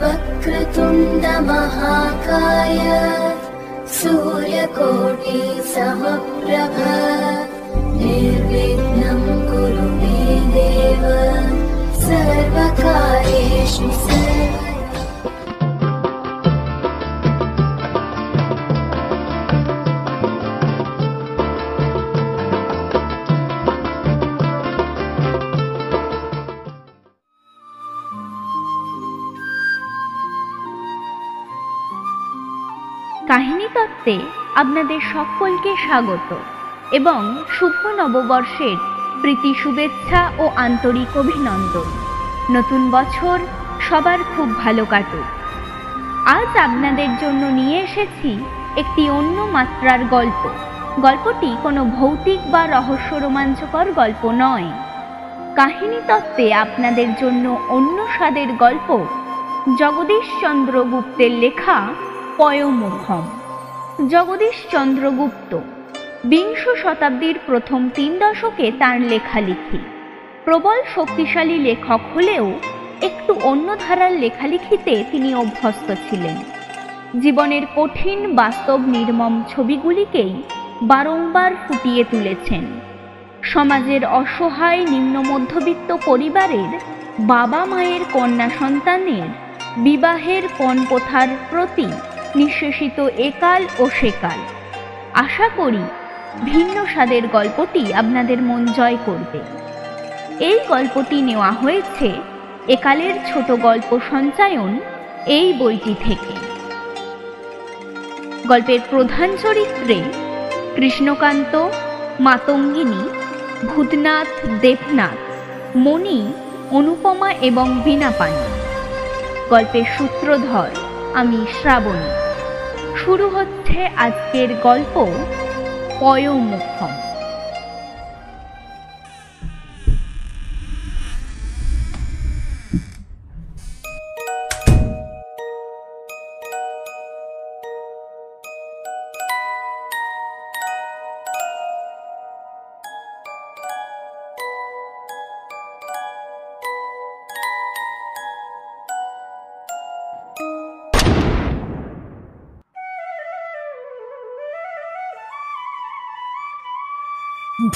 वक्रतुण्डमहाकाय सूर्यकोटि समप्रभ निर्विघ्नं कुरु मे देव सर्वकार्येषु सर्वदा কাহিনী আপনাদের সকলকে স্বাগত এবং শুভ নববর্ষের প্রীতি শুভেচ্ছা ও আন্তরিক অভিনন্দন। নতুন বছর সবার খুব ভালো কাটুক। আজ আপনাদের জন্য নিয়ে এসেছি একটি অন্য মাত্রার গল্প। গল্পটি কোনো ভৌতিক বা রহস্য রোমাঞ্চকর গল্প নয়। কাহিনী তত্ত্বে আপনাদের জন্য অন্য স্বাদের গল্প জগদীশ চন্দ্র গুপ্তের লেখা পয়মুখম। জগদীশ চন্দ্রগুপ্ত বিংশ শতাব্দীর প্রথম তিন দশকে তার লেখালেখি। প্রবল শক্তিশালী লেখক হলেও একটু অন্য ধারার লেখালেখিতে তিনি অভ্যস্ত ছিলেন। জীবনের কঠিন বাস্তব নির্মম ছবিগুলিকেই বারংবার ফুটিয়ে তুলেছেন। সমাজের অসহায় নিম্ন মধ্যবিত্ত পরিবারের বাবা মায়ের কন্যা সন্তানের বিবাহের পণপ্রথার প্রতি নিঃশেষিত একাল ও সেকাল। আশা করি ভিন্ন স্বাদের গল্পটি আপনাদের মন জয় করবে। এই গল্পটি নেওয়া হয়েছে একালের ছোট গল্প সঞ্চায়ন এই বইটি থেকে। গল্পের প্রধান চরিত্রে কৃষ্ণকান্ত, মাতঙ্গিনী, ভূতনাথ, দেবনাথ, মণি, অনুপমা এবং বীণাপানি গল্পের সূত্রধর আমি শ্রাবণী। শুরু হচ্ছে আজকের গল্প পয়মুখম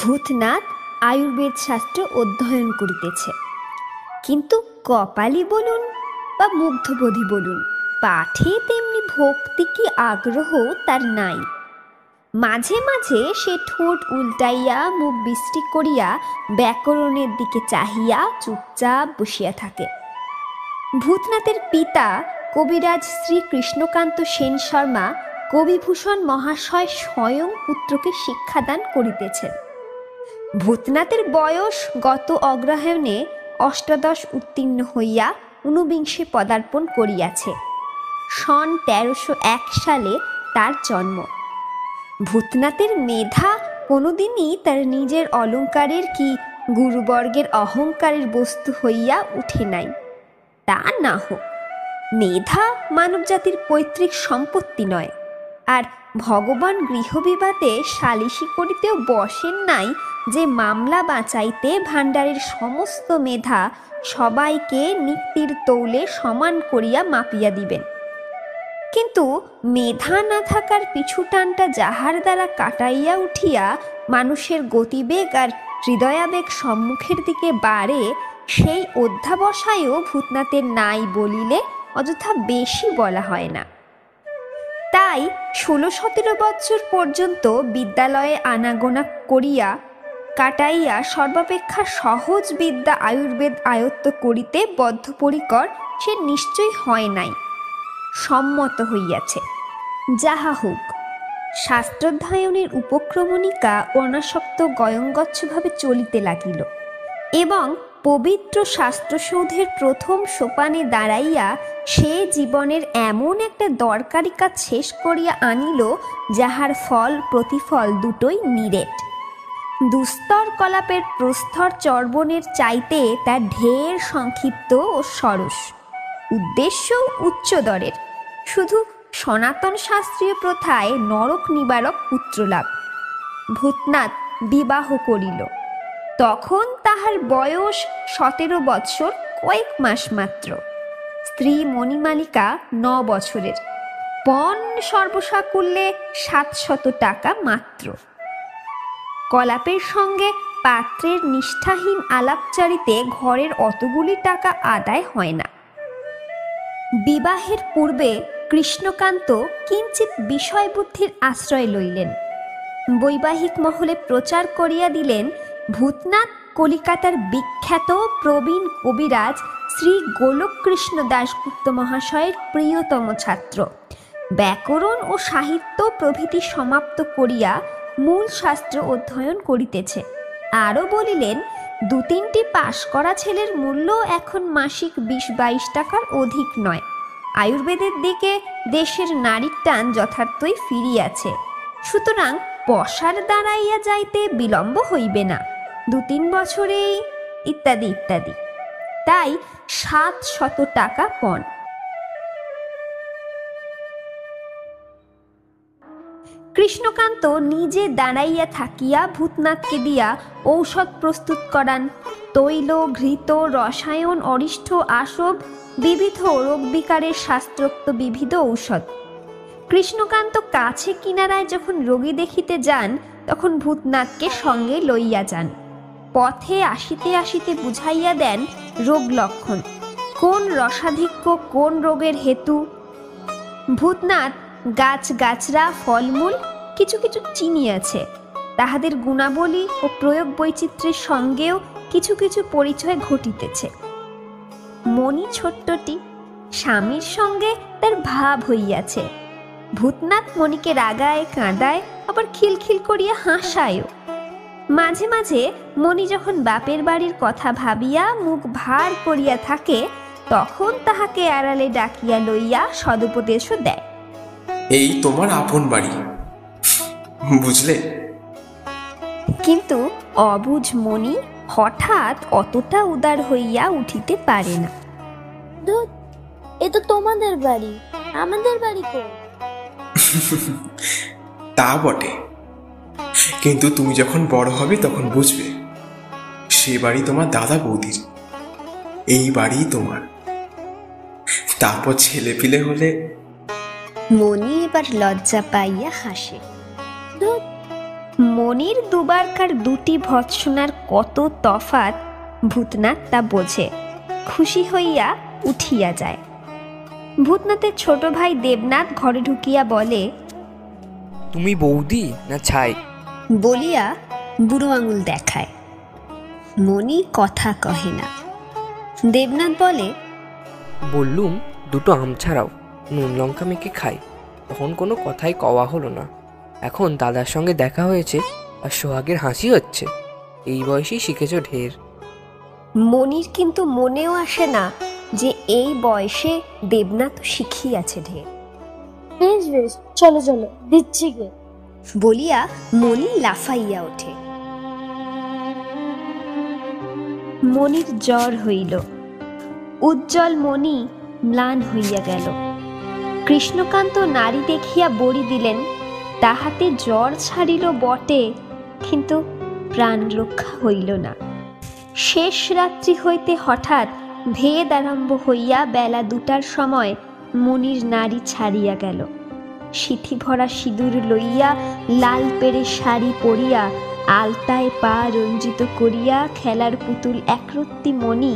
ভূতনাথ আয়ুর্বেদ শাস্ত্র অধ্যয়ন করিতেছে। কিন্তু কপালি বলুন বা মুগ্ধবোধী বলুন, পাঠে তেমনি ভক্তি কি আগ্রহ তার নাই। মাঝে মাঝে সে ঠোঁট উল্টাইয়া, মুখ বৃষ্টি করিয়া, ব্যাকরণের দিকে চাহিয়া চুপচাপ বসিয়া থাকে। ভূতনাথের পিতা কবিরাজ শ্রী কৃষ্ণকান্ত সেন শর্মা কবিভূষণ মহাশয় স্বয়ং পুত্রকে শিক্ষাদান করিতেছেন। ভূতনাথের বয়স গত অগ্রহায়ণে অষ্টাদশ উত্তীর্ণ হইয়া ঊনবিংশে পদার্পণ করিয়াছে। সন তেরোশো এক সালে তার জন্ম। ভূতনাথের মেধা কোনোদিনই তার নিজের অলঙ্কারের কি গুরুবর্গের অহংকারের বস্তু হইয়া উঠে নাই। তা না হোক, মেধা মানবজাতির পৈতৃক সম্পত্তি নয়। আর ভগবান গৃহবিবাদে সালিশি করিতেও বসেন নাই যে মামলা বাঁচাইতে ভাণ্ডারের সমস্ত মেধা সবাইকে নিক্তির তৌলে সমান করিয়া মাপিয়া দিবেন। কিন্তু মেধা না থাকার পিছু টানটা যাহার দ্বারা কাটাইয়া উঠিয়া মানুষের গতিবেগ আর হৃদয়াবেগ সম্মুখের দিকে বাড়ে, সেই অধ্যাবসায়ও ভূতনাথের নাই বলিলে অযথা বেশি বলা হয় না। তাই ষোলো সতেরো বছর পর্যন্ত বিদ্যালয়ে আনাগোনা করিয়া কাটাইয়া সর্বাপেক্ষা সহজ বিদ্যা আয়ুর্বেদ আয়ত্ত করিতে বদ্ধপরিকর সে নিশ্চয়ই হয় নাই, সম্মত হইয়াছে। যাহা হোক শাস্ত্রাধ্যয়নের উপক্রমণিকা অনাসক্ত গয়ঙ্গচ্ছভাবে চলিতে লাগিল এবং পবিত্র শাস্ত্রসৌধের প্রথম সোপানে দাঁড়াইয়া সে জীবনের এমন একটা দরকারি কাজ শেষ করিয়া আনিল, যাহার ফল প্রতিফল দুটোই নিরেট। দুস্তর কলাপের প্রস্তর চর্বণের চাইতে তার ঢের সংক্ষিপ্ত ও সরস। উদ্দেশ্য উচ্চদরের। শুধু সনাতন শাস্ত্রীয় প্রথায় নরক নিবারক পুত্রলাভ। ভূতনাথ বিবাহ করিল। তখন তাহার বয়স সতেরো বৎসর কয়েক মাস মাত্র। স্ত্রী মণিমালিকা ন বছরের। পণ সর্বসাকুল্যে সাতশত টাকা মাত্র। কলাপের সঙ্গে পাত্রের নিষ্ঠাহীন আলাপচারিতে ঘরের অতগুলি টাকা আদায় হয় না। বিবাহের পূর্বে কৃষ্ণকান্ত কিঞ্চিত বিষয়বুদ্ধির আশ্রয় লইলেন। বৈবাহিক মহলে প্রচার করিয়া দিলেন ভূতনাথ কলিকাতার বিখ্যাত প্রবীণ কবিরাজ শ্রী গোলককৃষ্ণ দাশগুপ্ত মহাশয়ের প্রিয়তম ছাত্র। ব্যাকরণ ও সাহিত্য প্রভৃতি সমাপ্ত করিয়া মূল শাস্ত্র অধ্যয়ন করিতেছে। আরও বলিলেন, দু তিনটি পাশ করা ছেলের মূল্য এখন মাসিক বিশ বাইশ টাকার অধিক নয়। আয়ুর্বেদের দিকে দেশের নারীর টান যথার্থই ফিরিয়াছে। সুতরাং পশার দাঁড়াইয়া যাইতে বিলম্ব হইবে না। দু তিন বছরেই, ইত্যাদি ইত্যাদি। তাই সাত শত টাকা পণ। কৃষ্ণকান্ত নিজে দাঁড়াইয়া থাকিয়া ভূতনাথকে দিয়া ঔষধ প্রস্তুত করান। তৈল, ঘৃত, রসায়ন, অরিষ্ঠ আসব, বিবিধ রোগ রোগবিকারের শাস্ত্রোক্ত বিবিধ ঔষধ। কৃষ্ণকান্ত কাছে কিনারায় যখন রোগী দেখিতে যান, তখন ভূতনাথকে সঙ্গে লইয়া যান। পথে আসিতে আসিতে বুঝাইয়া দেন রোগ লক্ষণ কোন রসাধিক্য, কোন রোগের হেতু? ভূতনাথ, গাছ গাছরা ফলমূল কিছু কিছু চিনিয়াছে। তাহাদের গুণাবলী ও প্রয়োগ বৈচিত্র্যের সঙ্গেও কিছু কিছু পরিচয় ঘটিতেছে। মণি ছোট্টটি স্বামীর সঙ্গে তার ভাব হইয়াছে। ভূতনাথ মণিকে রাগায়, কাঁদায়, আবার খিলখিল করিয়া হাসায়ও। মাঝে মাঝে মণি যখন বাপের বাড়ির কথা ভাবিয়া মুখ ভার করিয়া থাকে তখন তাহাকে আড়ালে ডাকিয়া লইয়া সদুপদেশও দেয়। এই তোমার আপন বাড়ি। বুঝলে? কিন্তু অবুঝ মণি হঠাৎ অতটা উদার হইয়া উঠিতে পারে না। ধুত এ তো তোমাদের বাড়ি আমাদের বাড়ি কই? তা বটে। কিন্তু তুমি যখন বড় হবে তখন বুঝবে সে বাড়ি তোমার দাদা বৌদির। এই বাড়ি তোমার। তারপর ছেলে পিলে হলে? মণি এবার লজ্জা পাইয়া হাসে। মনির দুবারকার দুটি ভৎসনার কত তফাত ভূতনাথ তা বোঝে। খুশি হইয়া উঠিয়া যায়। ভূতনাথের ছোট ভাই দেবনাথ ঘরে ঢুকিয়া বলে তুমি বৌদি না ছাই? বলিয়া বুড়ো আঙুল দেখায়। মনি কথা কহে না। দেবনাথ বলে বললুম দুটো আম ছাড়াও নুন লঙ্কা মেখে খাই। তখন কোনো কথাই কওয়া হলো না। এখন দাদার সঙ্গে দেখা হয়েছে আর সোহাগের হাসি হচ্ছে। এই বয়সেই শিখেছ ঢের। মনির কিন্তু মনেও আসে না যে এই বয়সে দেবনাথ শিখিয়াছে ঢের। বেশ বেশ চলো চলো দিচ্ছি গে। বলিয়া মনি লাফাইয়া ওঠে। মনির জ্বর হইল। উজ্জ্বল মণি ম্লান হইয়া গেল। কৃষ্ণকান্ত নারী দেখিয়া বড়ি দিলেন, তাহাতে জ্বর ছাড়িল বটে, কিন্তু প্রাণ রক্ষা হইল না। শেষ রাত্রি হইতে হঠাৎ ভেদ আরম্ভ হইয়া বেলা দুটার সময় মনির নারী ছাড়িয়া গেল। সিথি ভরা সিঁদুর লইয়া লাল পেরে শাড়ি পরিয়া আলতায় পা রঞ্জিত করিয়া খেলার পুতুল একরত্তি মণি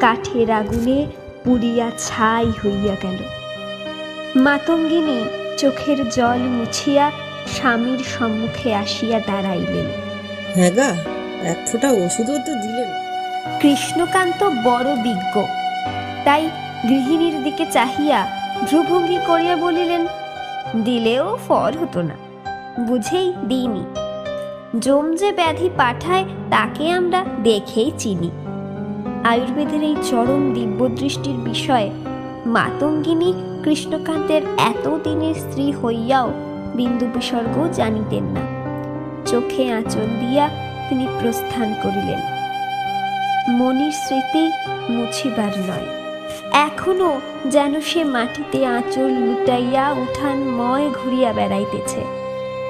কাঠের আগুনে পুড়িয়া ছাই হইয়া গেল। মাতঙ্গিনী চোখের জল মুছিয়া স্বামীর সম্মুখে আসিয়া দাঁড়াইলেন। হ্যাঁ গা এক ফোঁটা ওষুধও তো দিলেন। কৃষ্ণকান্ত বড় বিজ্ঞ। তাই গৃহিণীর দিকে চাহিয়া ভ্রুভঙ্গি করিয়া বলিলেন দিলেও ফল হতো না। বুঝেই দিইনি। জম যে ব্যাধি পাঠায়, তাকে আমরা দেখেই চিনি। আয়ুর্বেদের এই চরম দিব্যদৃষ্টির বিষয়ে মাতঙ্গিনী কৃষ্ণকান্তের এতদিনের স্ত্রী হইয়াও বিন্দু বিসর্গ জানিতেন না। চোখে আঁচল দিয়া তিনি প্রস্থান করিলেন। মনির স্মৃতি মুছিবার নয়। এখনও যেন সে মাটিতে আঁচল লুটাইয়া উঠান ময় ঘুরিয়া বেড়াইতেছে।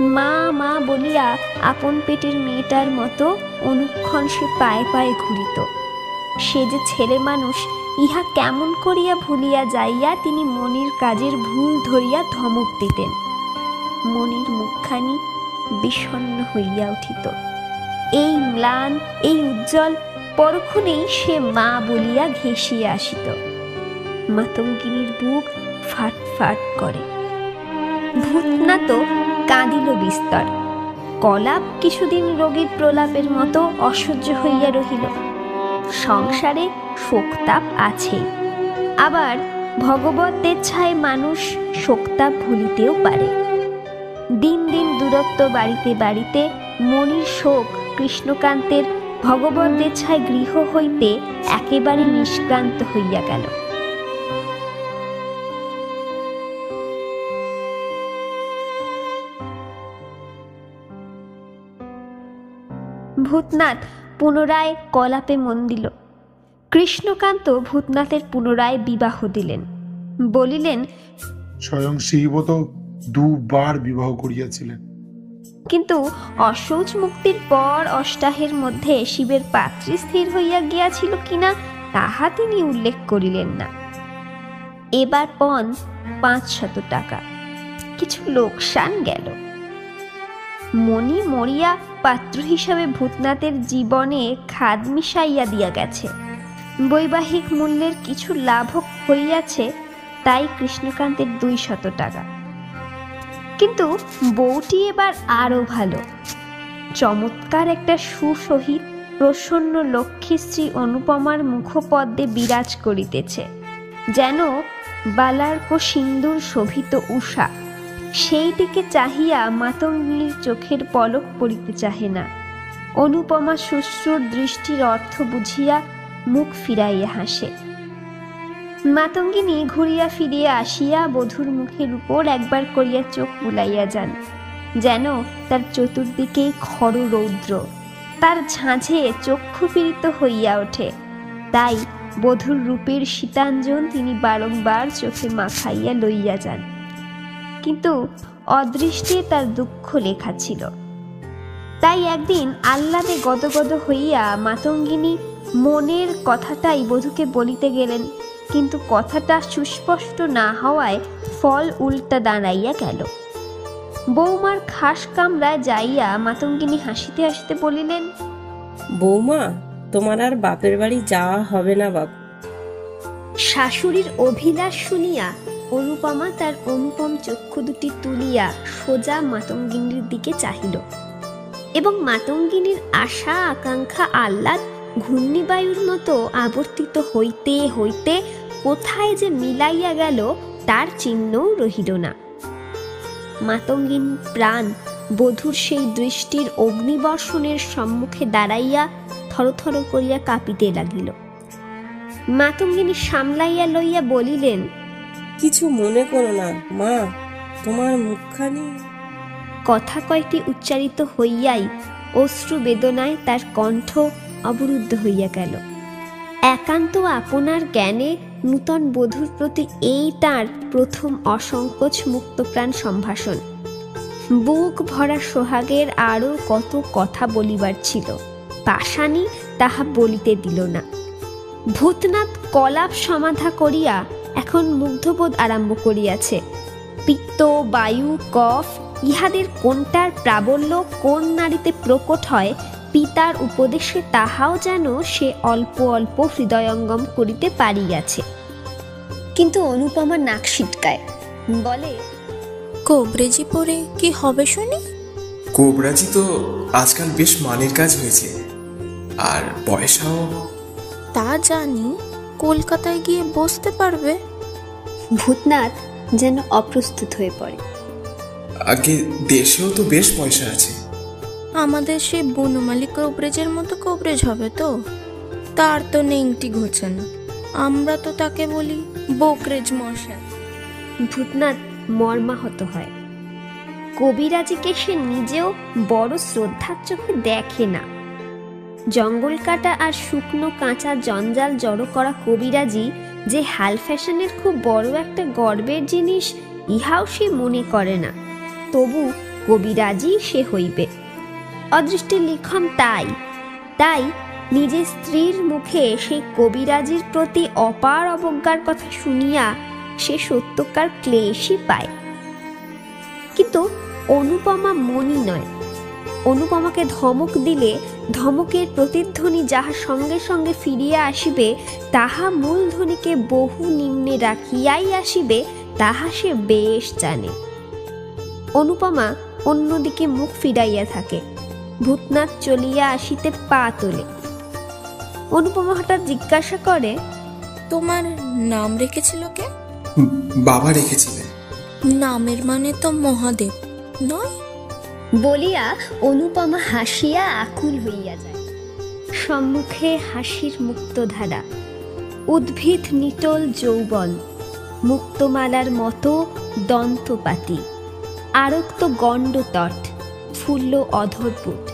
মা মা বলিয়া আপন পেটের মেয়েটার মতো অনুক্ষণ সে পায়ে পায়ে ঘুরিত। সে যে ছেলে মানুষ, ইহা কেমন করিয়া ভুলিয়া যাইয়া তিনি মনির কাজের ভুল ধরিয়া ধমক দিতেন। মনির মুখখানি বিষণ্ণ হইয়া উঠিত। এই ম্লান, এই উজ্জ্বল, পরক্ষণেই সে মা বলিয়া ঘেঁষিয়া আসিত। মাতঙ্গিনীর বুক ফাট ফাট করে। ভূতনা তো কাঁদিল বিস্তর। কলাপ কিছুদিন রোগীর প্রলাপের মতো অসহ্য হইয়া রহিল। সংসারে শোকতাপ আছে। আবার ভগবতের ছায় মানুষ শোকতাপ ভুলিতেও পারে। দিন দিন দূরত্ব বাড়িতে বাড়িতে মনির শোক কৃষ্ণকান্তের ভগবতের ছায় গৃহ হইতে একেবারে নিষ্ক্রান্ত হইয়া গেল। ভূতনাথ পুনরায় কলাপে মন দিল। কৃষ্ণকান্ত ভূতনাথের পুনরায় বিবাহ দিলেন। বলিলেন স্বয়ং শিব তো দুবার বিবাহ করিয়াছিলেন। কিন্তু অশৌচ মুক্তির পর অষ্টাহের মধ্যে শিবের পাত্রী স্থির হইয়া গিয়াছিল কিনা তাহা তিনি উল্লেখ করিলেন না। এবার পণ পাঁচ শত টাকা। কিছু লোকসান গেল। মণি মরিয়া পাত্র হিসাবে ভূতনাথের জীবনে খাদ মিশাইয়া দিয়া গেছে। বৈবাহিক মূল্যের কিছু লাভ হইয়াছে, তাই কৃষ্ণকান্তের দুই শত টাকা। কিন্তু বউটি এবার আরও ভালো। চমৎকার একটা সুসহিত প্রসন্ন লক্ষ্মীশ্রী অনুপমার মুখপদ্মে বিরাজ করিতেছে, যেন বালার্ক সিন্দুর শোভিত উষা। সেই দিকে চাহিয়া মাতঙ্গিনীর চোখের পলক পড়িতে চাহে না। অনুপমা শুশ্রুর দৃষ্টির অর্থ বুঝিয়া মুখ ফিরাইয়া হাসে। মাতঙ্গিনী ঘুরিয়া ফিরিয়া আসিয়া বধূর মুখের উপর একবার করিয়া চোখ বুলাইয়া যান। যেন তার চতুর্দিকেই খর রৌদ্র। তার ঝাঁঝে চক্ষু পীড়িত হইয়া ওঠে। তাই বধূর রূপের শীতাঞ্জন তিনি বারংবার চোখে মাখাইয়া লইয়া যান। কিন্তু অদৃষ্টে তার দুঃখ লেখা ছিল। তাই একদিন আহ্লাদে গদগদ হইয়া মাতঙ্গিনী মনের কথাটাই বধূকে বলিতে গেলেন কিন্তু কথাটা সুস্পষ্ট না হওয়ায় ফল উল্টা দাঁড়াইয়া গেল। বৌমার খাস কামরায় যাইয়া মাতঙ্গিনী হাসিতে হাসিতে বলিলেন বৌমা তোমার আর বাপের বাড়ি যাওয়া হবে না বাপ। শাশুড়ির অভিলাষ শুনিয়া অনুপমা তার অনুপম চক্ষু দুটি তুলিয়া সোজা মাতঙ্গিনীর দিকে চাহিল। এবং মাতঙ্গিনীর আশা, আকাঙ্ক্ষা, আহ্লাদ ঘূর্ণিবায়ুর মতো আবর্তিত হইতে হইতে কোথায় যে মিলাইয়া গেল তার চিহ্নও রহিল না। মাতঙ্গিন প্রাণ বধূর সেই দৃষ্টির অগ্নিবর্ষণের সম্মুখে দাঁড়াইয়া থরথর করিয়া কাঁপিতে লাগিল। মাতঙ্গিনী সামলাইয়া লইয়া বলিলেন কিছু মনে করো না, মা, তোমার মুখখানি। কথা কয়টি উচ্চারিত হইয়াই অশ্রু বেদনায় তার কণ্ঠ অবরুদ্ধ হইয়া গেল। একান্ত আপনার জ্ঞানে নূতন বধূর প্রতি এই তার প্রথম অসংকোচ মুক্তপ্রাণ সম্ভাষণ। বুক ভরা সোহাগের আরও কত কথা বলিবার ছিল পাশানি তাহা বলিতে দিল না। ভূতনাথ কলাপ সমাধা করিয়া এখন মুগ্ধবোধ আরম্ভ করিয়াছে। পিত্ত বায়ু কফ ইহাদের কোনটার প্রাবল্য কোন নারীতে প্রকট হয় পিতার উপদেশে তাহাও যেন সে অল্প অল্প হৃদয়ঙ্গম করিতে পারিয়াছে। কিন্তু অনুপমা নাক সিটকায় বলে কোবরেজি পরে কি হবে শুনি? কোবরাজি তো আজকাল বেশ মানের কাজ হয়েছে। আর পয়সাও তা জানি কলকাতায় গিয়ে বসতে পারবে। ভূতনাথ যেন অপ্রস্তুত হয়ে পড়ে। আগে দেশেও তো বেশ পয়সা আছে। আমাদের সেই বনমালী কবরেজের মতো কোবরেজ হবে তো? তার তো নেংটি ঘোচে না আমরা তো তাকে বলি বোকরেজ মশাই। ভূতনাথ মর্মাহত হয়। কবিরাজিকে সে নিজেও বড় শ্রদ্ধার চোখে দেখে না। জঙ্গল কাটা আর শুকনো কাঁচা জঞ্জাল জড়ো করা কবিরাজি যে হাল ফ্যাশনের খুব বড় একটা গর্বের জিনিস, ইহাও সে মনে করে না। তবু কবিরাজই সে হইবে। অদৃষ্টের লিখন তাই। তাই নিজের স্ত্রীর মুখে সেই কবিরাজির প্রতি অপার অবজ্ঞার কথা শুনিয়া সে সত্যকার ক্লেশই পায়। কিন্তু অনুপমা মনি নয়। অনুপমাকে ধমক দিলে ধমকের প্রতিধ্বনি যাহা সঙ্গে সঙ্গে ফিরিয়া আসিবে তাহা মূলধ্বনিকে বহু নিম্নে রাখিয়াই আসিবে তাহা সে বেশ জানে। অনুপমা অন্যদিকে মুখ ফিরাইয়া থাকে ভূতনাথ চলিয়া আসিতে পা তোলে। অনুপমা হঠাৎ জিজ্ঞাসা করে তোমার নাম রেখেছিল কে? বাবা রেখেছিলেন। নামের মানে তো মহাদেব নয়? বলিয়া অনুপমা হাসিয়া আকুল হইয়া যায়। সম্মুখে হাসির মুক্তধারা, উদ্ভিদ নিটল যৌবন, মুক্তমালার মতো দন্তপাতি, আরক্ত গণ্ডতট, ফুল্ল অধরপুট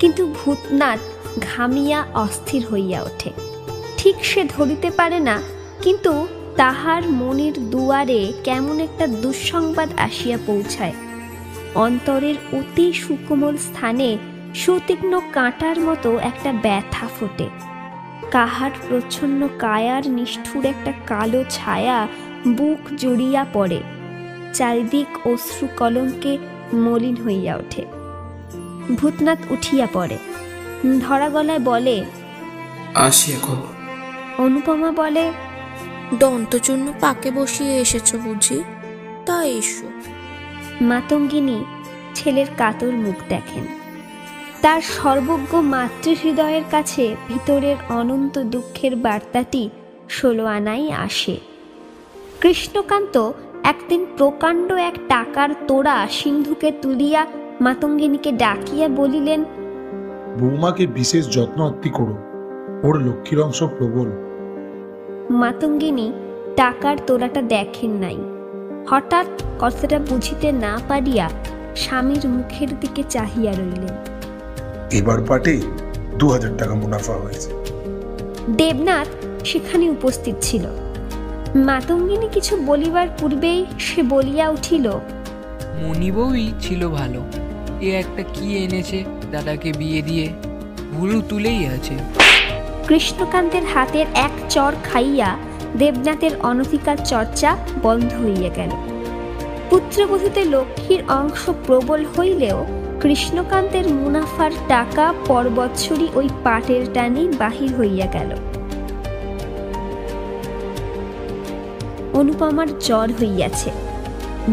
কিন্তু ভূতনাথ ঘামিয়া অস্থির হইয়া ওঠে। ঠিক সে ধরিতে পারে না, কিন্তু তাহার মনের দুয়ারে কেমন একটা দুঃসংবাদ আসিয়া পৌঁছায়। অন্তরের অতি সুকোমল স্থানে সুতীক্ষ্ণ কাঁটার মতো একটা ব্যথা ফোটে। কাহার প্রচ্ছন্ন কায়ার নিষ্ঠুর একটা কালো ছায়া বুক জড়িয়া পড়ে। চারিদিক অশ্রু কলঙ্কে মলিন হইয়া ওঠে। ভূতনাথ উঠিয়া পড়ে। ধরা গলায় বলে আসি এখন। অনুপমা বলে দন্তজন্য পাকে বসিয়ে এসেছ বুঝি। তা এসো। মাতঙ্গিনী ছেলের কাতর মুখ দেখেন। তার সর্বজ্ঞ মাতৃহৃদয়ের কাছে ভিতরের অনন্ত দুঃখের বার্তাটি ষোলো আনাই আসে। কৃষ্ণকান্ত একদিন প্রকাণ্ড এক টাকার তোড়া সিন্ধুকে তুলিয়া মাতঙ্গিনীকে ডাকিয়া বলিলেন বৌমাকে বিশেষ যত্ন আত্মি করো ওর লক্ষ্মীর অংশ প্রবল। মাতঙ্গিনী টাকার তোড়াটা দেখেন নাই। হঠাৎ কথাটা বুঝিতে না পারিয়া স্বামীর মুখের দিকে চাহিয়া রইলেন। এবার পাটে দু হাজার টাকা মুনাফা হয়েছে। দেবনাথ সেখানে উপস্থিত ছিল। মাতঙ্গিনী কিছু বলিবার পূর্বেই সে বলিয়া উঠিল মণিবউই ছিল ভালো। এ একটা কি এনেছে দাদাকে বিয়ে দিয়ে? ভুলু তুলেই আছে। কৃষ্ণকান্তের হাতের এক চর খাইয়া দেবনাথের অনধিকার চর্চা বন্ধ হইয়া গেল। পুত্রবধূতে লক্ষ্মীর অংশ প্রবল হইলেও কৃষ্ণকান্তের মুনাফার টাকা পরবৎসরই ওই পাটের টানি বাহির হইয়া গেল। অনুপমার জ্বর হইয়াছে।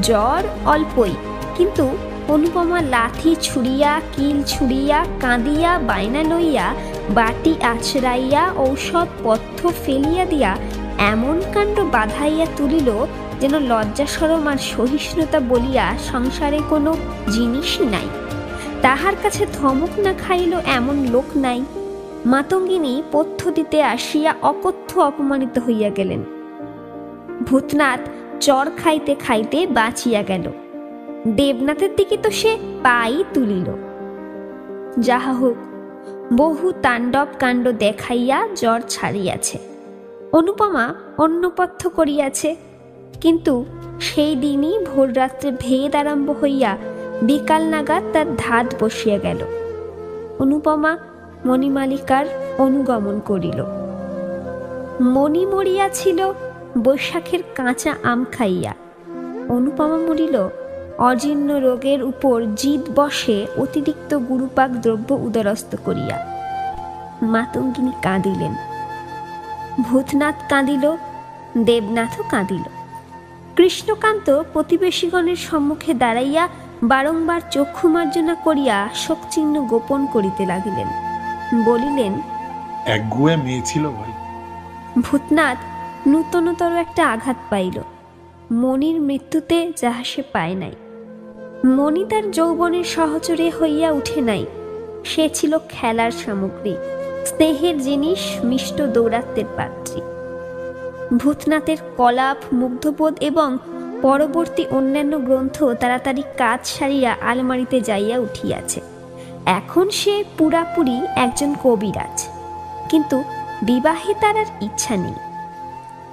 জ্বর অল্পই, কিন্তু অনুপমা লাথি ছুড়িয়া, কিল ছুড়িয়া, কাঁদিয়া, বায়না লইয়া, বাটি আছড়াইয়া ঔষধ পথ্য ফেলিয়া দিয়া এমন কাণ্ড বাধাইয়া তুলিল যেন লজ্জা সরম আর সহিষ্ণুতা বলিয়া সংসারে কোনো জিনিসই নাই। তাহার কাছে ধমক না খাইল এমন লোক নাই। মাতঙ্গিনী পথ্য দিতে আসিয়া অকথ্য অপমানিত হইয়া গেলেন। ভূতনাথ চর খাইতে খাইতে বাঁচিয়া গেল। দেবনাথের দিকে তো সে পাই তুলিল। যাহা হোক, বহু তাণ্ডব কাণ্ড দেখাইয়া জ্বর ছাড়িয়াছে। অনুপমা অন্নপথ্য করিয়াছে। কিন্তু সেই দিনই ভোররাত্রে ভেদ আরম্ভ হইয়া বিকাল নাগাদ তার ধাত বসিয়া গেল। অনুপমা মণিমালিকার অনুগমন করিল। মণি মরিয়াছিল বৈশাখের কাঁচা আম খাইয়া। অনুপমা মরিল অজীর্ণ রোগের উপর জিদ বসে অতিরিক্ত গুরুপাক দ্রব্য উদরস্থ করিয়া। মাতঙ্গিনী কাঁদিলেন। ভূতনাথ কাঁদিল দেবনাথও কাঁদিল। কৃষ্ণকান্ত প্রতিবেশীগণের সম্মুখে দাঁড়াইয়া বারংবার চক্ষু মার্জনা করিয়া শোকচিহ্ন গোপন করিতে লাগিলেন। বলিলেন একগুয়ে মেয়ে ছিল ভাই। ভূতনাথ নূতনতর একটা আঘাত পাইল। মনির মৃত্যুতে যাহা সে পায় নাই। মণি তার যৌবনের সহচরে হইয়া উঠে নাই। সে ছিল খেলার সামগ্রী। স্নেহের জিনিস মিষ্ট দৌরাত্মের পাত্রী। ভূতনাথের কলাপ, মুগ্ধবোধ এবং পরবর্তী অন্যান্য গ্রন্থ তাড়াতাড়ি কাজ সারিয়া আলমারিতে যাইয়া উঠিয়াছে। এখন সে পুরাপুরি একজন কবিরাজ। কিন্তু বিবাহে তার আর ইচ্ছা নেই।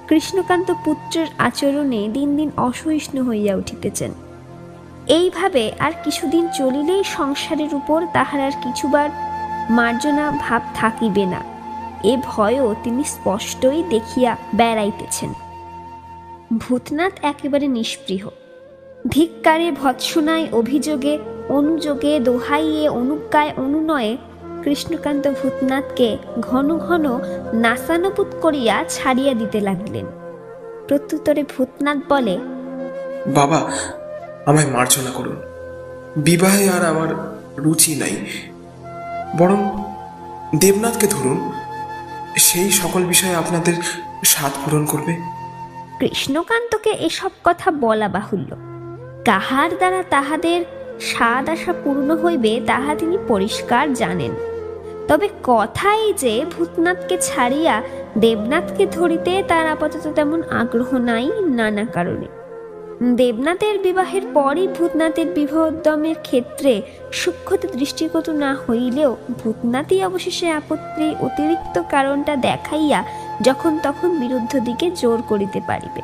কৃষ্ণকান্ত পুত্রের আচরণে দিন দিন অসহিষ্ণু হইয়া উঠিতেছেন। এইভাবে আর কিছুদিন চলিলেই সংসারের উপর তাহার আর কিছুবার মার্জনা ভাব থাকিবে না। এ ভয়ও তিনি স্পষ্টই দেখিয়া বেড়াইতেছেন। ভূতনাথ একেবারে নিষ্পৃহ। ধিক্কারে ভৎসনায় অভিযোগে, অনুযোগে, দোহাইয়ে, অনুজ্ঞায়, অনুনয়ে কৃষ্ণকান্ত ভূতনাথকে ঘন ঘন নাসানুপুত করিয়া ছাড়িয়া দিতে লাগিলেন। প্রত্যুত্তরে ভূতনাথ বলে, বাবা, আমায় মার্জনা করুন। বিবাহে আর আমার রুচি নাই। বরং দেবনাথকে ধরুন, সেই সকল বিষয়ে আপনাদের স্বাদ পূরণ করবে। কৃষ্ণকান্তকে এসব কথা বলা বাহুল্য। কাহার দ্বারা তাহাদের স্বাদ আশা পূর্ণ হইবে, তাহা তিনি পরিষ্কার জানেন। তবে কথাই যে, ভূতনাথকে ছাড়িয়া দেবনাথকে ধরিতে তার আপাতত তেমন আগ্রহ নাই নানা কারণে। দেবনাথের বিবাহের পরই ভূতনাথের বিবাহোদ্যমের ক্ষেত্রে সূক্ষ্মত দৃষ্টিগত না হইলেও ভূতনাথই অবশেষে আপত্তি অতিরিক্ত কারণটা দেখাইয়া যখন তখন বিরুদ্ধ দিকে জোর করিতে পারিবে।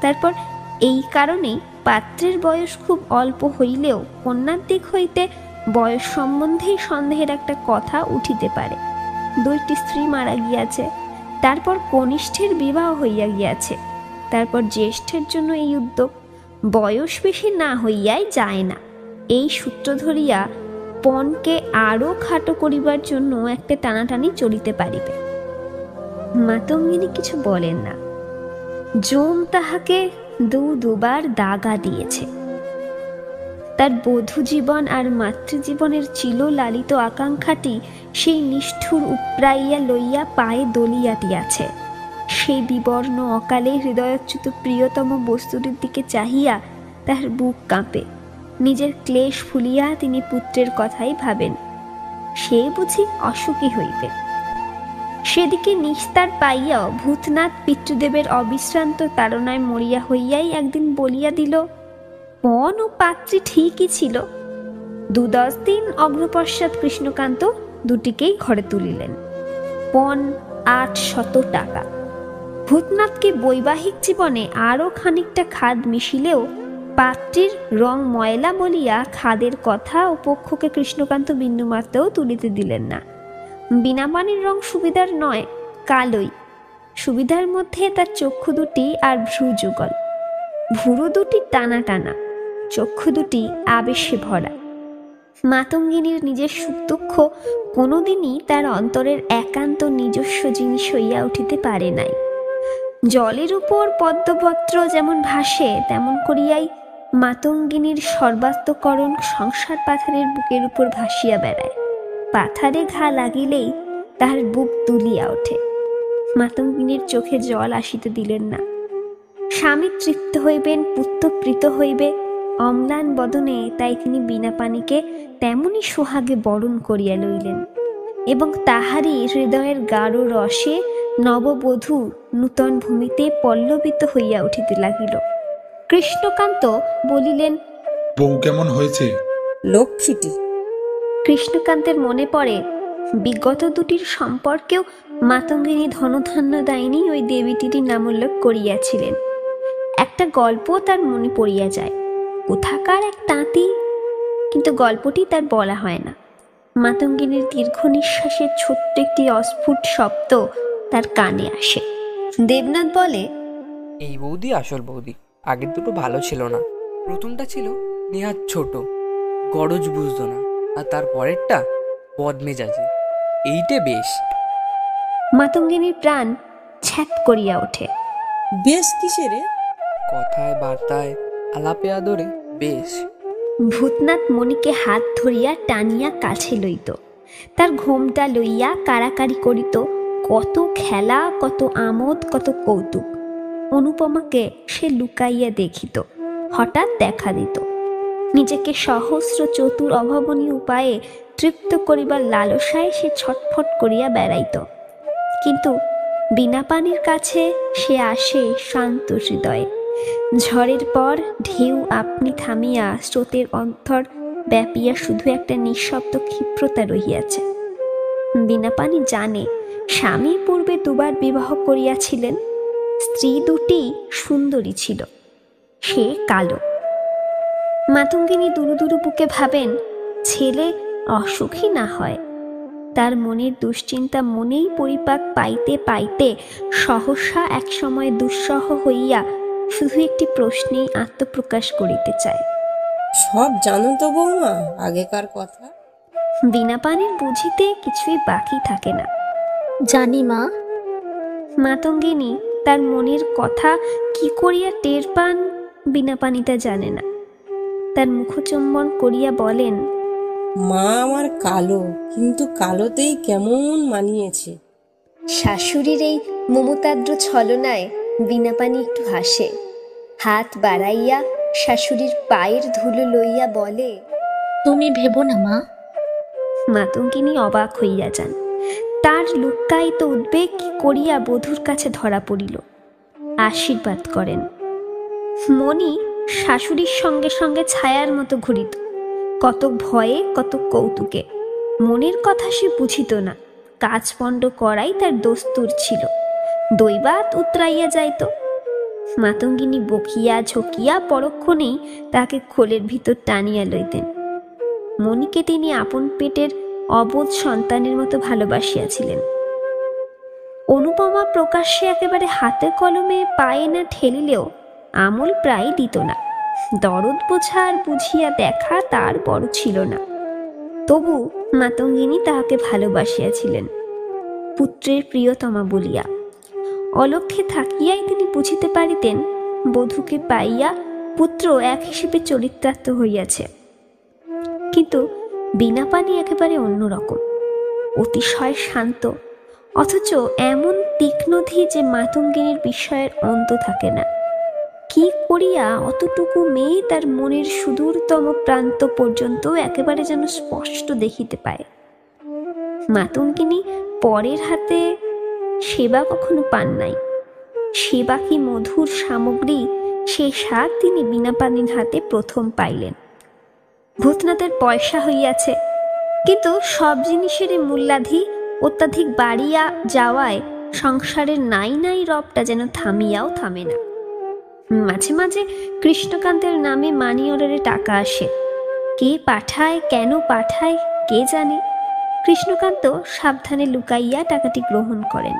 তারপর এই কারণেই পাত্রের বয়স খুব অল্প হইলেও কন্যার দিক হইতে বয়স সম্বন্ধেই সন্দেহের একটা কথা উঠিতে পারে। দুইটি স্ত্রী মারা গিয়াছে, তারপর কনিষ্ঠের বিবাহ হইয়া গিয়াছে। তারপর জ্যেষ্ঠের জন্য এই উদ্যোগ বয়স বেশি না হইয়াই যায় না। এই সূত্র ধরিয়া পণকে আরও খাটো করিবার জন্য একটা টানাটানি চলিতে পারিবে। মাতঙ্গিনী কিছু বলেন না। জম তাহাকে দু দুবার দাগা দিয়েছে। তার বধূ জীবন আর মাতৃজীবনের চিল লালিত আকাঙ্ক্ষাটি সেই নিষ্ঠুর উপরাইয়া লইয়া পায়ে দলিয়া দিয়াছে সেই বিবর্ণ অকালে হৃদয়চ্যুত প্রিয়তম বস্তুটির দিকে চাহিয়া তাহার বুক কাঁপে। নিজের ক্লেশ ফুলিয়া তিনি পুত্রের কথাই ভাবেন। সে বুঝি অসুখী হইবে। সেদিকে নিস্তার পাইয়াও ভূতনাথ পিতৃদেবের অবিশ্রান্ত তাড়নায় মরিয়া হইয়াই একদিন বলিয়া দিল পণ ও পাত্রী ঠিকই ছিল। দু দশ দিন অগ্রপশ্চাৎ কৃষ্ণকান্ত দুটিকেই ঘরে তুলিলেন। পণ আট শত টাকা। ভূতনাথকে বৈবাহিক জীবনে আরও খানিকটা খাদ মিশিলেও পাত্রীর রং ময়লা বলিয়া খাদের কথা ও পক্ষকে কৃষ্ণকান্ত বিন্দুমাত্রেও তুলিতে দিলেন না। বিনা পানির রং সুবিধার নয়, কালোই। সুবিধার মধ্যে তার চক্ষু দুটি আর ভ্রু যুগল। ভুরু দুটি টানা টানা, চক্ষু দুটি আবেশে ভরা। মাতঙ্গিনীর নিজের সুখ দুঃখ কোনোদিনই তার অন্তরের একান্ত নিজস্ব জিনিস হইয়া উঠিতে পারে নাই। জলের উপর পদ্মপত্র যেমন ভাসে, তেমন করিয়াই মাতঙ্গিনীর সর্বাত্মকরণ সংসার পাথারের বুকের উপর ভাসিয়া বেড়ায়। পাথারে ঘা লাগিলেই তাহার বুক তুলিয়া ওঠে। মাতঙ্গিনীর চোখে জল আসিতে দিলেন না। স্বামী তৃপ্ত হইবেন, পুত্র প্রীত হইবে, অম্লান বদনে তাই তিনি বিনা পানিকে তেমনি সোহাগে বরণ করিয়া লইলেন এবং তাহারই হৃদয়ের গাঢ় রসে নববধূ নূতন ভূমিতে পল্লবিত হইয়া উঠিতে লাগিল। কৃষ্ণকান্ত বলিলেন বউ কেমন হয়েছে? লক্ষ্মীটি। কৃষ্ণকান্তের মনে পড়ে বিগত দুটির সম্পর্কেও মাতঙ্গিনী ধনধান্য দায়নি ওই দেবীটির নামোল্লেখ করিয়াছিলেন। একটা গল্প তার মনে পড়িয়া যায়। কোথাকার এক তাঁতি কিন্তু গল্পটি তার বলা হয় না। মাতঙ্গিনীর দীর্ঘ নিঃশ্বাসের ছোট্ট একটি অস্ফুট শব্দ তার কানে আসে। দেবনাথ বলে এই বৌদি আসল বৌদি আগের দুটো ভালো ছিল না। প্রথমটা ছিল নেহাত ছোট গরজ বুঝতো না আর তার পরেরটা বদমেজাজি। এইটা বেশ। মাতঙ্গিনীর প্রাণ ছ্যাত করিয়া ওঠে। বেশ কিসে রে? কথায় বার্তায় আলাপে আদরে বেশ। ভূতনাথ মণিকে হাত ধরিয়া টানিয়া কাছে লইত। তার ঘোমটা লইয়া কারাকারি করিত। কত খেলা, কত আমোদ, কত কৌতুক। অনুপমাকে সে লুকাইয়া দেখিত, হঠাৎ দেখা দিত। নিজেকে সহস্র চতুর অভাবনীয় উপায়ে তৃপ্ত করিবার লালসায় সে ছটফট করিয়া বেড়াইত। কিন্তু বিনা পানির কাছে সে আসে শান্ত হৃদয়ে। ঝড়ের পর ঢেউ আপনি থামিয়া স্রোতের অন্তর ব্যাপিয়া শুধু একটা নিঃশব্দ ক্ষিপ্রতা রহিয়াছে। বিনা পানি জানে স্বামী পূর্বে দুবার বিবাহ করিয়াছিলেন স্ত্রী দুটি সুন্দরী ছিল সে কালো। মাতঙ্গিনী দুরু দুরু বুকে ভাবেন ছেলে অসুখী না হয়? তার মনের দুশ্চিন্তা মনেই পরিপাক পাইতে পাইতে সহসা একসময় দুঃসহ হইয়া শুধু একটি প্রশ্নেই আত্মপ্রকাশ করিতে চায়। সব জানো তো বৌমা আগেকার কথা। বিনা পানির বুঝিতে কিছুই বাকি থাকে না। জানি মা। মাতঙ্গিনী তার মনের কথা কি করিয়া টের পান বিনা পানিটা জানে না। তার মুখচুম্বন করিয়া বলেন মা আমার কালো কিন্তু কালোতেই কেমন মানিয়েছে। শাশুড়ির এই মমতাদ্র ছলনায় বিনা পানি একটু হাসে। হাত বাড়াইয়া শাশুড়ির পায়ের ধুলো লইয়া বলে তুমি ভেবো না মা। মাতঙ্গিনী অবাক হইয়া যান। লুক্কায়িত উদ্বেগ করিয়া বধূর কাছে ধরা পড়িল। আশীর্বাদ করেন। মণি শাশুড়ির সঙ্গে সঙ্গে ছায়ার মতো ঘুরিত। কত ভয়ে কত কৌতুকে। মনের কথা সে বুঝিত না। কাজপণ্ড করাই তার দস্তুর ছিল। দৈবাত উতরাইয়া যাইত। মাতঙ্গিনী বকিয়া ঝকিয়া পরক্ষণেই তাকে খোলের ভিতর টানিয়া লইতেন। মণিকে তিনি আপন পেটের অবোধ সন্তানের মতো ভালোবাসিয়াছিলেন। অনুপমা প্রকাশ্যে একেবারে হাতে কলমে পায়ে না ঠেলিলেও আমল প্রায় দিত না। দরদ বোঝা আর বুঝিয়া দেখা তার বড় ছিল না। তবু মাতঙ্গিনী তাহাকে ভালোবাসিয়াছিলেন। পুত্রের প্রিয়তমা বলিয়া। অলক্ষে থাকিয়াই তিনি বুঝিতে পারিতেন, বধূকে পাইয়া পুত্র এক হিসেবে চরিত্রার্থ হইয়াছে। কিন্তু বিনা পানি একেবারে অন্যরকম। অতিশয় শান্ত, অথচ এমন তীক্ষ্ণধী যে মাতঙ্গিনীর বিষয়ের অন্ত থাকে না। কি করিয়া অতটুকু মেয়ে তার মনের সুদূরতম প্রান্ত পর্যন্ত একেবারে যেন স্পষ্ট দেখিতে পায়। মাতঙ্গিনী পরের হাতে সেবা কখনো পান নাই। সেবা কি মধুর সামগ্রী, সে স্বাদ তিনি বিনা পানির হাতে প্রথম পাইলেন। ভূতনাথের পয়সা হইয়াছে। কিন্তু সব জিনিসেরই মূল্যাধি অত্যাধিক বাড়িয়া যাওয়ায় সংসারের নাই নাই রবটা যেন থামিয়াও থামে না। মাঝে মাঝে কৃষ্ণকান্তের নামে মানি অর্ডারে টাকা আসে। কে পাঠায়, কেন পাঠায়, কে জানে? কৃষ্ণকান্ত সাবধানে লুকাইয়া টাকাটি গ্রহণ করেন।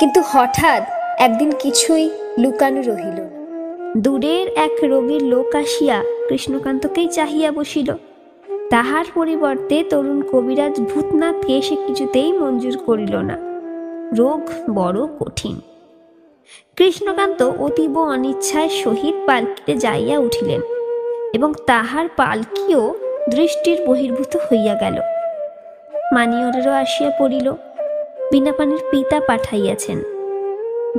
কিন্তু হঠাৎ একদিন কিছুই লুকানো রহিল না। দূরের এক রোগীর লোক আসিয়া কৃষ্ণকান্তকেই চাহিয়া বসিল। তাহার পরিবর্তে তরুণ কবিরাজ ভূতনাথকে সে কিছুতেই মঞ্জুর করিল না। রোগ বড় কঠিন। কৃষ্ণকান্ত অতীব অনিচ্ছায় সহিত পালকিতে যাইয়া উঠিলেন এবং তাহার পালকিও দৃষ্টির বহির্ভূত হইয়া গেল। মানিয়রেরও আসিয়া পড়িল। বিনাপানির পিতা পাঠাইয়াছেন।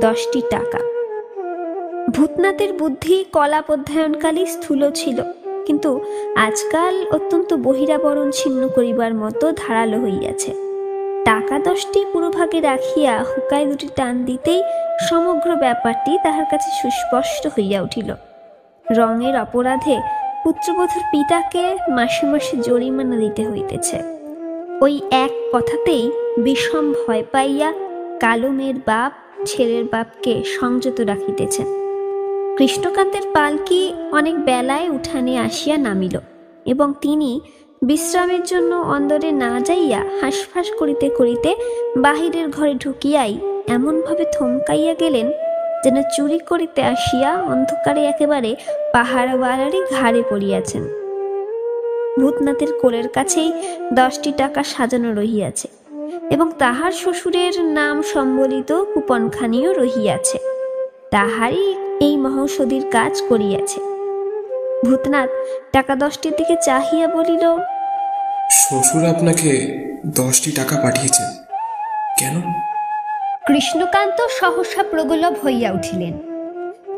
দশটি টাকা। ভূতনাথের বুদ্ধি কলাপ অধ্যয়নকালী স্থূল ছিল, কিন্তু আজকাল অত্যন্ত বহিরাবরণ ছিন্ন করিবার মতো ধারালো হইয়াছে। টাকা দশটি পুরোভাগে রাখিয়া হুকায় দুটি টান দিতেই সমগ্র ব্যাপারটি তাহার কাছে সুস্পষ্ট হইয়া উঠিল। রঙের অপরাধে পুত্রবধূর পিতাকে মাসে মাসে জরিমানা দিতে হইতেছে। ওই এক কথাতেই বিষম ভয় পাইয়া কালো মেয়ের বাপ, ছেলের বাপকে সংযত রাখিতেছেন। কৃষ্ণকান্তের পালকি অনেক বেলায় উঠানে আসিয়া নামিল এবং তিনি বিশ্রামের জন্য অন্দরে না যাইয়া হাঁসফাঁস করিতে করিতে বাহিরের ঘরে ঢুকিয়াই এমনভাবে থমকাইয়া গেলেন যেন চুরি করিতে আসিয়া অন্ধকারে একেবারে পাহাড়ওয়ালারই ঘাড়ে পড়িয়াছেন। ভূতনাথের কোলের কাছেই দশটি টাকা সাজানো রহিয়াছে এবং তাহার শ্বশুরের নাম সম্বলিত কুপনখানিও রহিয়াছে। তাহারই এই মহৌষধির কাজ করিয়াছে। ভূতনাথ টাকা দশটির দিকে চাহিয়া বলিল শ্বশুর আপনাকে দশটি টাকা পাঠিয়েছেন। কেন? কৃষ্ণকান্ত সহসা প্রগলভ হইয়া উঠিলেন।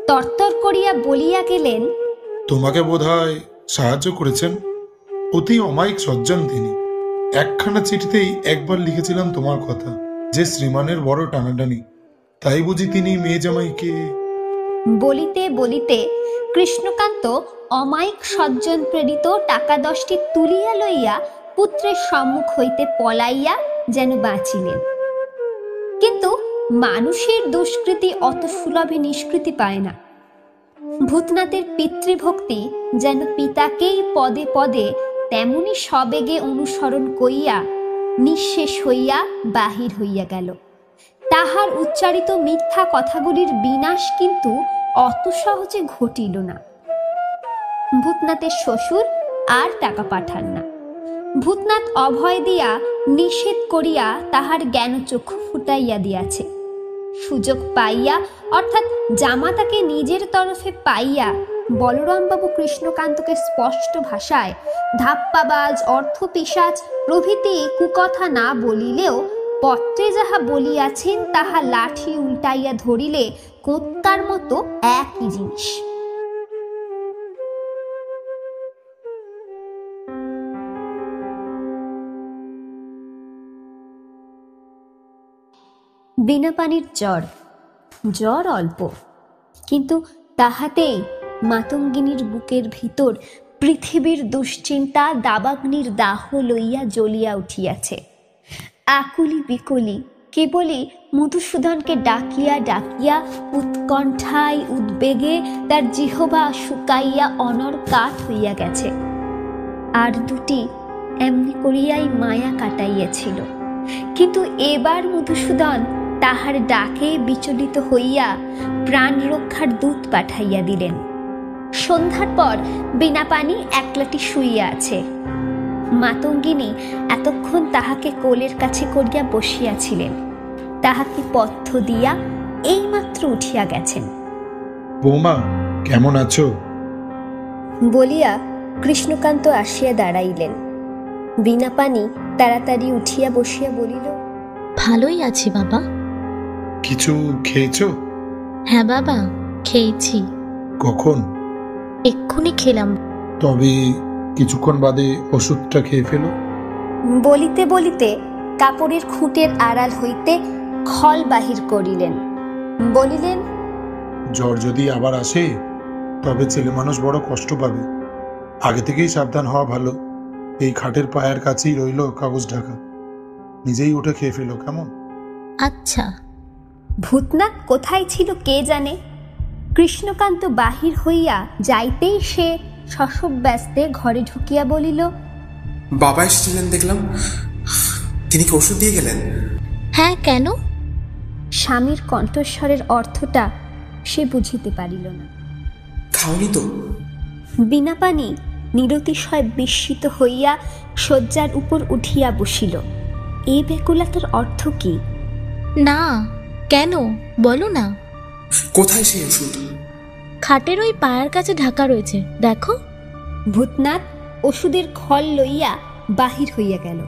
তরতর করিয়া বলিয়া গেলেন তোমাকে বোধহয় সাহায্য করেছেন অতি অমায়িক সজ্জন তিনি। একখানা চিঠিতেই একবার লিখেছিলাম তোমার কথা যে শ্রীমানের বড় টানাটানি। তাই বুঝি তিনি মেয়ে জামাইকে বলিতে বলিতে কৃষ্ণকান্ত অমায়িক সজ্জন প্রেরিত টাকা দশটি তুলিয়া লইয়া পুত্রের সম্মুখ হইতে পলাইয়া যেন বাঁচিলেন। কিন্তু মানুষের দুষ্কৃতি অত সুলভে নিষ্কৃতি পায় না। ভূতনাথের পিতৃভক্তি যেন পিতাকেই পদে পদে তেমনি সবেগে অনুসরণ করিয়া নিঃশেষ হইয়া বাহির হইয়া গেল। তাহার উচ্চারিত মিথ্যা কথাগুলির বিনাশ কিন্তু অত সহজে ঘটিল না। ভূতনাথের শ্বশুর আর টাকা পাঠান না। ভূতনাথ অভয় দিয়া নিষেধ করিয়া তাহার জ্ঞানচক্ষু ফুটাইয়া দিয়াছে। সুযোগ পাইয়া, অর্থাৎ জামাতাকে নিজের তরফে পাইয়া বলরামবাবু কৃষ্ণকান্তকে স্পষ্ট ভাষায় ধাপ্পাবাজ অর্থপিসাজ প্রভৃতি কুকথা না বলিলেও পত্রে যাহা বলিয়াছেন, তাহা লাঠি উল্টাইয়া ধরিলে কোত্তার মতো একই জিনিস। বিনা পানির জ্বর জ্বর অল্প, কিন্তু তাহাতেই মাতঙ্গিনীর বুকের ভিতর পৃথিবীর দুশ্চিন্তা, দাবাগ্নির দাহ লইয়া জ্বলিয়া উঠিয়াছে। আকুলি বিকলি, কেবলই মধুসূদনকে ডাকিয়া ডাকিয়া উৎকণ্ঠায় উদ্বেগে তার জিহবা শুকাইয়া অনর কাঠ হইয়া গেছে। আর দুটি এমনি করিয়াই মায়া কাটাইয়াছিল। কিন্তু এবার মধুসূদন তাহার ডাকে বিচলিত হইয়া প্রাণ রক্ষার দূত পাঠাইয়া দিলেন। সন্ধ্যার পর বিনা পানি একলাটি শুইয়া আছে। মাতঙ্গিনী এতক্ষণ তাহাকে কোলের কাছে করিয়া বসিয়াছিলেন। তাহাকে পথ্য দিয়া এইমাত্র উঠিয়া গেছেন। বৌমা কেমন আছো? বলিয়া কৃষ্ণকান্ত আসিয়া দাঁড়াইলেন। বিনা পানি তাড়াতাড়ি উঠিয়া বসিয়া বলিল ভালোই আছি বাবা। কিছু খেয়েছো? হ্যাঁ বাবা খেয়েছি। কখন? এক্ষুনি খেলাম। তবে কিছুক্ষণ বাদে ওষুধটা খেয়ে ফেল। বলিতে বলিতে কাপড়ের খুঁটের আড়াল হইতে খল বাহির করিলেন। বলিলেন জ্বর যদি আবার আসে তবে ছেলে মানুষ বড় কষ্ট পাবে। আগে থেকেই সাবধান হওয়া ভালো। এই খাটের পায়ের কাছেই রইল কাগজ ঢাকা। নিজেই উঠে খেয়ে ফেলো কেমন? আচ্ছা। ভূতনাথ কোথায় ছিল কে জানে? কৃষ্ণকান্ত বাহির হইয়া যাইতেই সে শশব ব্যস্তে ঘরে ঢুকিয়া বলিল বাবা এসেছিলেন দেখলাম। তিনি কি ওষুধ দিয়ে গেলেন? হ্যাঁ কেন? স্বামীর কণ্ঠস্বরের অর্থটা সে বুঝিতে পারিল না। খাওনি তো। বিনা পানি নিরতিশয় বিস্মিত হইয়া শয্যার উপর উঠিয়া বসিল। এই ব্যাকুলতার অর্থ কি? না কেন? বলো না। কোথায় সেই ওষুধ? খাটের ওই পায়ের কাছে ঢাকা রয়েছে। দেখো। ভূতনাথ ওষুধের খল লইয়া বাহির হইয়া গেল।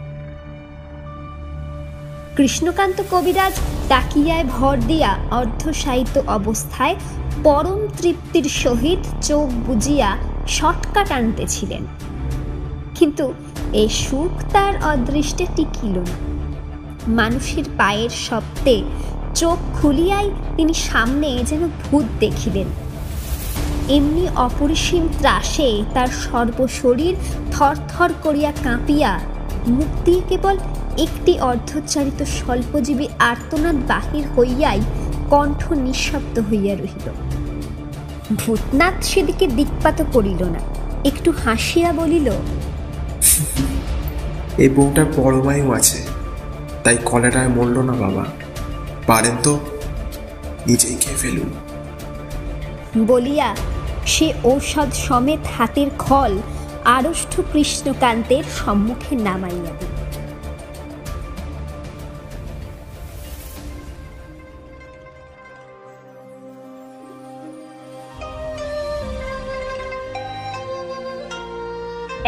কৃষ্ণকান্ত কবিরাজ তাকিয়ায় ভর দিয়া অর্ধসাহিত্য অবস্থায় পরম তৃপ্তির সহিত চোখ বুজিয়া শটকা টানতেছিলেন কিন্তু এ সুখ তার অদৃষ্টে টিকিল না। মানুষের পায়ের শব্দে চোখ খুলিয়াই তিনি সামনে যেন ভূত দেখিলেন। এমনি অপরিসীম ত্রাসে তার সর্বশরীর থরথর করিয়া কাঁপিয়া মুখ দিয়ে কেবল একটি অর্ধোচ্চারিত স্বল্পজীবী আর্তনাদ বাহির হইয়াই কণ্ঠ নিঃশব্দ হইয়া রহিল। ভূতনাথ সেদিকে দিকপাত করিল না একটু হাসিয়া বলিল এই বউটার পরমায়ু আছে তাই কলেরায় মরল না বাবা। পারেন তো নিজেই খেয়ে ফেলুন। বলিয়া সে ঔষধ সমেত হাতের খল আড়ষ্ঠ কৃষ্ণকান্তের সম্মুখে নামাইয়া দিল।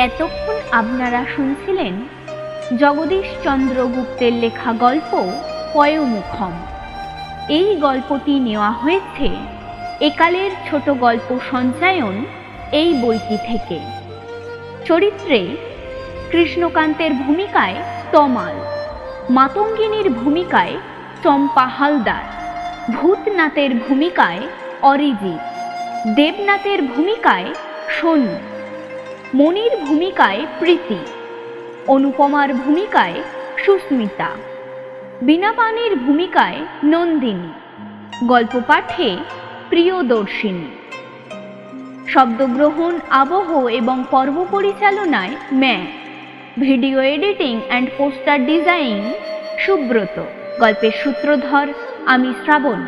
এতক্ষণ আপনারা শুনছিলেন জগদীশ চন্দ্র গুপ্তের লেখা গল্প পয়োমুখম। এই গল্পটি নেওয়া হয়েছে একালের ছোট গল্প সঞ্চায়ন এই বইটি থেকে। চরিত্রে কৃষ্ণকান্তের ভূমিকায় তমাল, মাতঙ্গিনীর ভূমিকায় চম্পা হালদার, ভূতনাথের ভূমিকায় অরিজিৎ, দেবনাথের ভূমিকায় সোনু মনির ভূমিকায় প্রীতি, অনুপমার ভূমিকায় সুস্মিতা বীণাপানির ভূমিকায় নন্দিনী। গল্প পাঠে প্রিয়দর্শিনী। শব্দগ্রহণ, আবহ এবং পর্ব পরিচালনায় ম্যা। Video editing and poster design Subrata. গল্পের সূত্রধর আমি শ্রাবণ।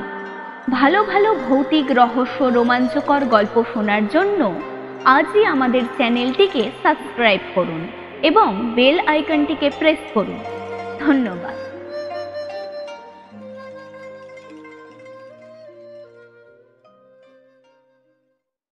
ভালো ভালো ভৌতিক রহস্য রোমাঞ্চকর গল্প শোনার জন্য আজই আমাদের চ্যানেলটিকে সাবস্ক্রাইব করুন এবং বেল আইকনটিকে প্রেস করুন। ধন্যবাদ।